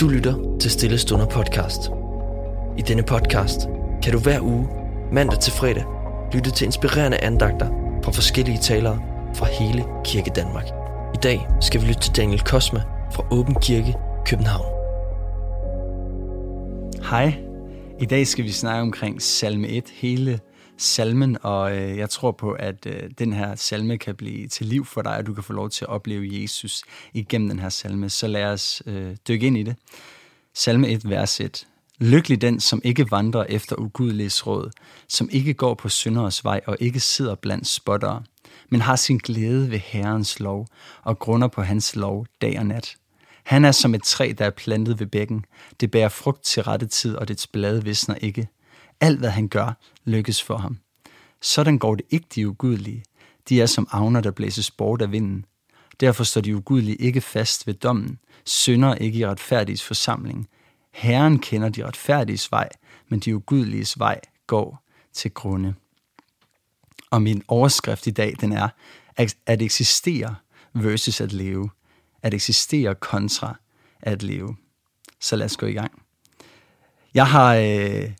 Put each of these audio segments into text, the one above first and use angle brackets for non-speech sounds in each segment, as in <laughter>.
Du lytter til Stille Stunder podcast. I denne podcast kan du hver uge, mandag til fredag, lytte til inspirerende andagter fra forskellige talere fra hele Kirke Danmark. I dag skal vi lytte til Daniel Kosma fra Åben Kirke, København. Hej. I dag skal vi snakke omkring salme 1, hele salmen, og øh, jeg tror på, at øh, den her salme kan blive til liv for dig, og du kan få lov til at opleve Jesus igennem den her salme. Så lad os øh, dykke ind i det. Salme 1, vers 1. Lykkelig den, som ikke vandrer efter ugudeliges råd, som ikke går på synderes vej og ikke sidder blandt spottere, men har sin glæde ved Herrens lov og grunder på hans lov dag og nat. Han er som et træ, der er plantet ved bækken. Det bærer frugt til rette tid, og dets blad visner ikke. Alt, hvad han gør, lykkes for ham. Sådan går det ikke de ugudelige. De er som avner, der blæses bort af vinden. Derfor står de ugudelige ikke fast ved dommen, synder ikke i retfærdiges forsamling. Herren kender de retfærdiges vej, men de ugudeliges vej går til grunde. Og min overskrift i dag, den er, at eksistere versus at leve. At eksistere kontra at leve. Så lad os gå i gang. Jeg har øh,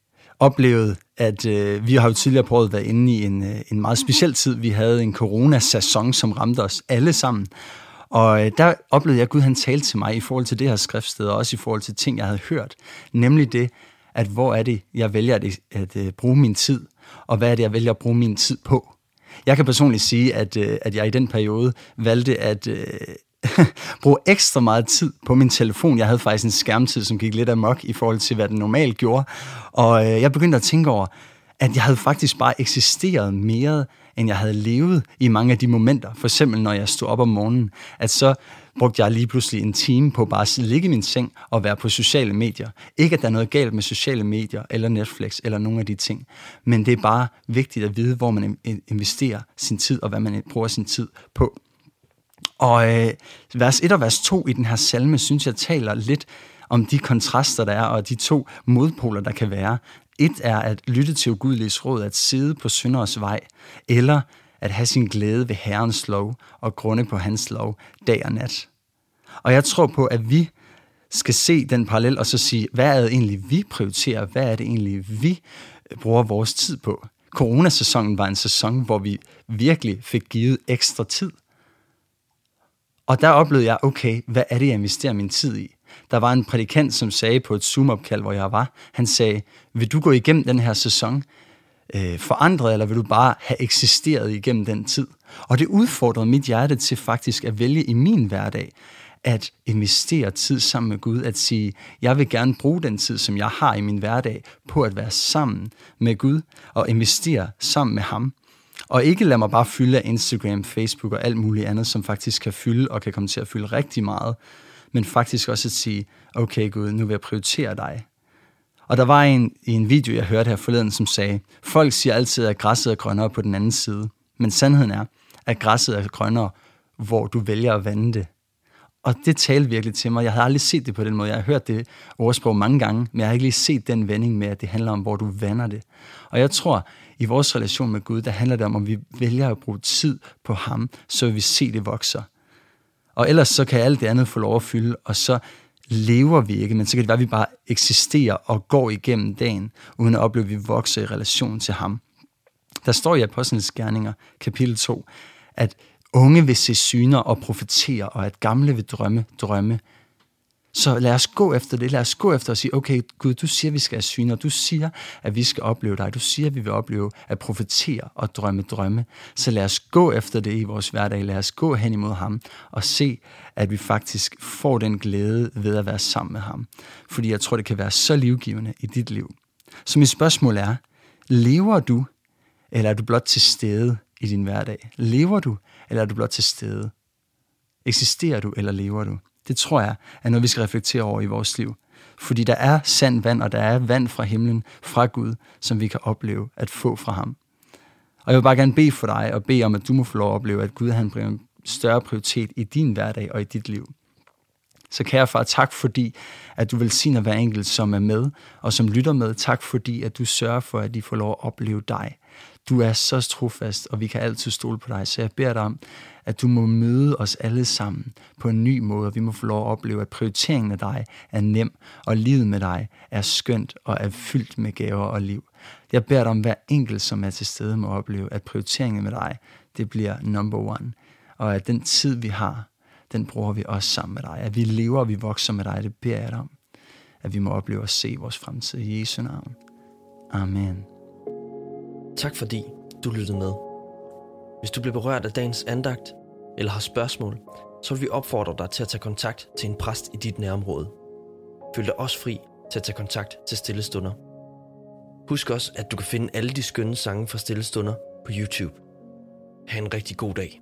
oplevet, at øh, vi har jo tidligere på året været inde i en, øh, en meget speciel tid. Vi havde en coronasæson, som ramte os alle sammen. Og øh, der oplevede jeg, at Gud han talte til mig i forhold til det her skriftsted, og også i forhold til ting, jeg havde hørt. Nemlig det, at hvor er det, jeg vælger at, at, at øh, bruge min tid, og hvad er det, jeg vælger at bruge min tid på. Jeg kan personligt sige, at, øh, at jeg i den periode valgte at øh, <laughs> bruge ekstra meget tid på min telefon. Jeg havde faktisk en skærmtid, som gik lidt amok i forhold til, hvad den normalt gjorde. Og øh, jeg begyndte at tænke over, at jeg havde faktisk bare eksisteret mere, end jeg havde levet i mange af de momenter. For eksempel, når jeg stod op om morgenen, at så brugte jeg lige pludselig en time på bare at ligge i min seng og være på sociale medier. Ikke, at der er noget galt med sociale medier, eller Netflix, eller nogle af de ting. Men det er bare vigtigt at vide, hvor man investerer sin tid, og hvad man bruger sin tid på. Og øh, vers 1 og vers 2 i den her salme, synes jeg taler lidt om de kontraster, der er, og de to modpoler, der kan være. Et er at lytte til ugudeliges råd, at sidde på synders vej, eller at have sin glæde ved Herrens lov og grunde på hans lov dag og nat. Og jeg tror på, at vi skal se den parallel og så sige, hvad er det egentlig, vi prioriterer? Hvad er det egentlig, vi bruger vores tid på? Coronasæsonen var en sæson, hvor vi virkelig fik givet ekstra tid og der oplevede jeg, okay, hvad er det, jeg investerer min tid i? Der var en prædikant, som sagde på et Zoom-opkald, hvor jeg var, han sagde, vil du gå igennem den her sæson øh, forandret, eller vil du bare have eksisteret igennem den tid? Og det udfordrede mit hjerte til faktisk at vælge i min hverdag, at investere tid sammen med Gud, at sige, jeg vil gerne bruge den tid, som jeg har i min hverdag, på at være sammen med Gud og investere sammen med ham. Og ikke lad mig bare fylde af Instagram, Facebook og alt muligt andet, som faktisk kan fylde og kan komme til at fylde rigtig meget, men faktisk også at sige, okay Gud, nu vil jeg prioritere dig. Og der var en, i en video, jeg hørte her forleden, som sagde, folk siger altid, at græsset er grønnere på den anden side. Men sandheden er, at græsset er grønnere, hvor du vælger at vande det. Og det talte virkelig til mig. Jeg havde aldrig set det på den måde. Jeg har hørt det ordsprog mange gange, men jeg har ikke lige set den vending med, at det handler om, hvor du vander det. Og jeg tror, i vores relation med Gud, der handler det om, om vi vælger at bruge tid på ham, så vi ser det vokser. Og ellers så kan alt det andet få lov at fylde, og så lever vi ikke, men så kan det være, at vi bare eksisterer og går igennem dagen, uden at opleve, at vi vokser i relation til ham. Der står i Apostlenes Gerninger, kapitel 2, at unge vil se syner og profetere, og at gamle vil drømme drømme. Så lad os gå efter det. Lad os gå efter at sige, okay, Gud, du siger, at vi skal have syner. Du siger, at vi skal opleve dig. Du siger, at vi vil opleve at profetere og drømme drømme. Så lad os gå efter det i vores hverdag. Lad os gå hen imod ham og se, at vi faktisk får den glæde ved at være sammen med ham. Fordi jeg tror, det kan være så livgivende i dit liv. Så mit spørgsmål er, lever du, eller er du blot til stede i din hverdag? Lever du, eller er du blot til stede? Eksisterer du, eller lever du? Det tror jeg er noget, vi skal reflektere over i vores liv. Fordi der er sand vand, og der er vand fra himlen, fra Gud, som vi kan opleve at få fra ham. Og jeg vil bare gerne bede for dig, og bede om, at du må få lov at opleve, at Gud han en større prioritet i din hverdag og i dit liv. Så kære far, tak fordi, at du velsigner hver enkelt, som er med og som lytter med. Tak fordi, at du sørger for, at de får lov at opleve dig. Du er så trofast, og vi kan altid stole på dig. Så jeg beder dig om, at du må møde os alle sammen på en ny måde, og vi må få lov at opleve, at prioriteringen af dig er nem, og livet med dig er skønt og er fyldt med gaver og liv. Jeg beder dig om hver enkelt, som er til stede, må opleve, at prioriteringen med dig, det bliver number one. Og at den tid, vi har, den bruger vi også sammen med dig. At vi lever og vi vokser med dig, det beder jeg dig om. At vi må opleve at se vores fremtid i Jesu navn. Amen. Tak fordi du lyttede med. Hvis du blev berørt af dagens andagt, eller har spørgsmål, så vil vi opfordre dig til at tage kontakt til en præst i dit nærområde. Føl dig også fri til at tage kontakt til Stillestunder. Husk også, at du kan finde alle de skønne sange fra Stillestunder på YouTube. Ha' en rigtig god dag.